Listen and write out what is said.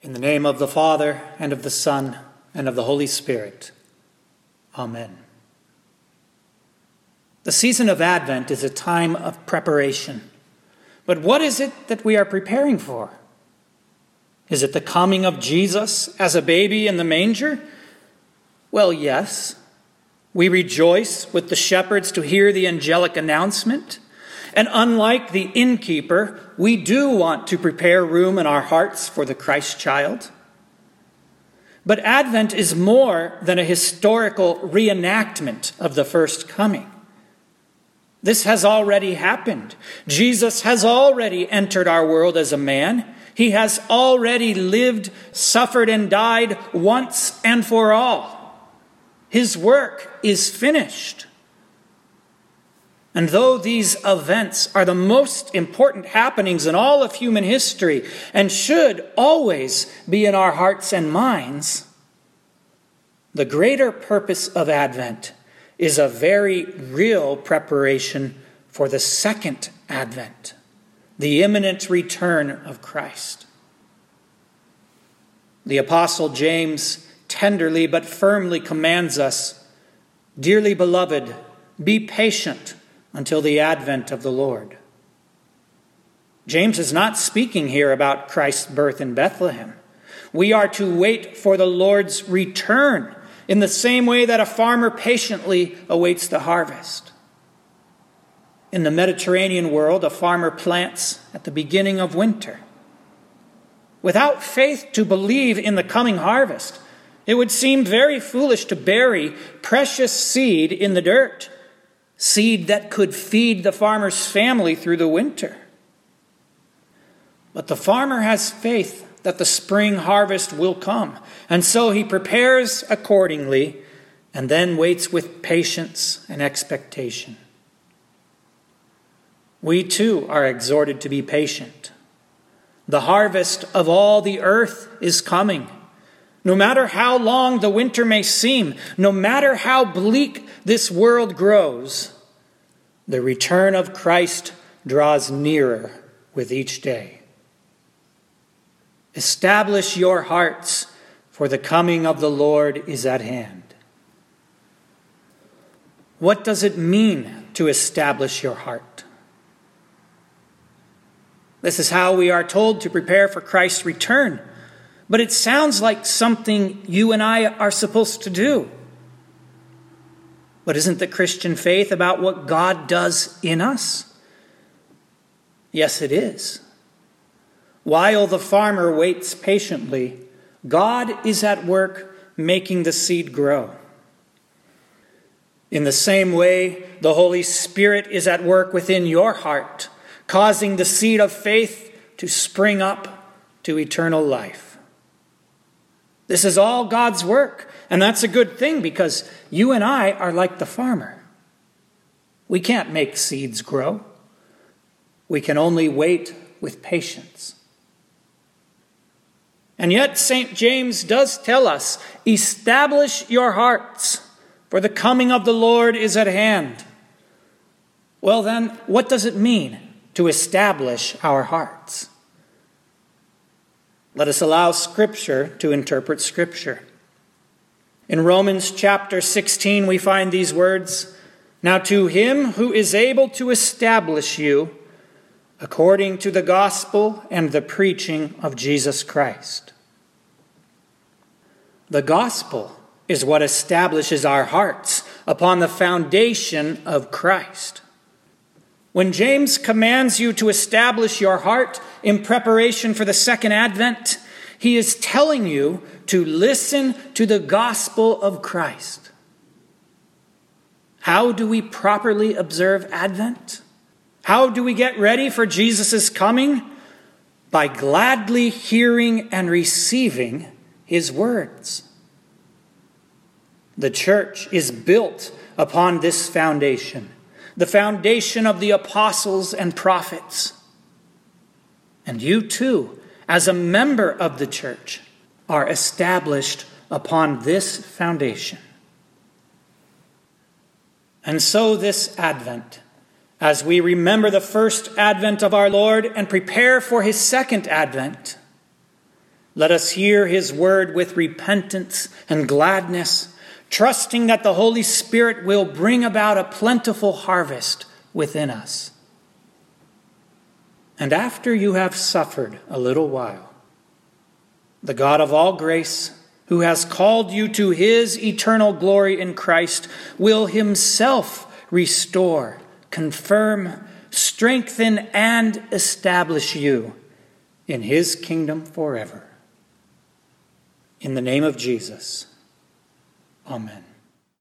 In the name of the Father, and of the Son, and of the Holy Spirit. Amen. The season of Advent is a time of preparation. But what is it that we are preparing for? Is it the coming of Jesus as a baby in the manger? Well, yes. We rejoice with the shepherds to hear the angelic announcement. And unlike the innkeeper, we do want to prepare room in our hearts for the Christ child. But Advent is more than a historical reenactment of the first coming. This has already happened. Jesus has already entered our world as a man. He has already lived, suffered, and died once and for all. His work is finished. And though these events are the most important happenings in all of human history and should always be in our hearts and minds, the greater purpose of Advent is a very real preparation for the second Advent, the imminent return of Christ. The Apostle James tenderly but firmly commands us Dearly beloved, be patient until the advent of the Lord. James is not speaking here about Christ's birth in Bethlehem. We are to wait for the Lord's return in the same way that a farmer patiently awaits the harvest. In the Mediterranean world, a farmer plants at the beginning of winter. Without faith to believe in the coming harvest, it would seem very foolish to bury precious seed in the dirt seed that could feed the farmer's family through the winter. But the farmer has faith that the spring harvest will come, and so he prepares accordingly and then waits with patience and expectation. We too are exhorted to be patient. The harvest of all the earth is coming. No matter how long the winter may seem, no matter how bleak this world grows, the return of Christ draws nearer with each day. Establish your hearts, for the coming of the Lord is at hand. What does it mean to establish your heart? This is how we are told to prepare for Christ's return. But it sounds like something you and I are supposed to do. But isn't the Christian faith about what God does in us? Yes, it is. While the farmer waits patiently, God is at work making the seed grow. In the same way, the Holy Spirit is at work within your heart, causing the seed of faith to spring up to eternal life. This is all God's work. And that's a good thing because you and I are like the farmer. We can't make seeds grow, we can only wait with patience. And yet, St. James does tell us establish your hearts, for the coming of the Lord is at hand. Well, then, what does it mean to establish our hearts? Let us allow Scripture to interpret Scripture. In Romans chapter 16, we find these words Now to him who is able to establish you according to the gospel and the preaching of Jesus Christ. The gospel is what establishes our hearts upon the foundation of Christ. When James commands you to establish your heart in preparation for the second advent, he is telling you to listen to the gospel of Christ. How do we properly observe Advent? How do we get ready for Jesus' coming? By gladly hearing and receiving his words. The church is built upon this foundation the foundation of the apostles and prophets. And you too, as a member of the church, are established upon this foundation. And so, this Advent, as we remember the first Advent of our Lord and prepare for his second Advent, Let us hear his word with repentance and gladness, trusting that the Holy Spirit will bring about a plentiful harvest within us. And after you have suffered a little while, the God of all grace, who has called you to his eternal glory in Christ, will himself restore, confirm, strengthen, and establish you in his kingdom forever. In the name of Jesus, amen.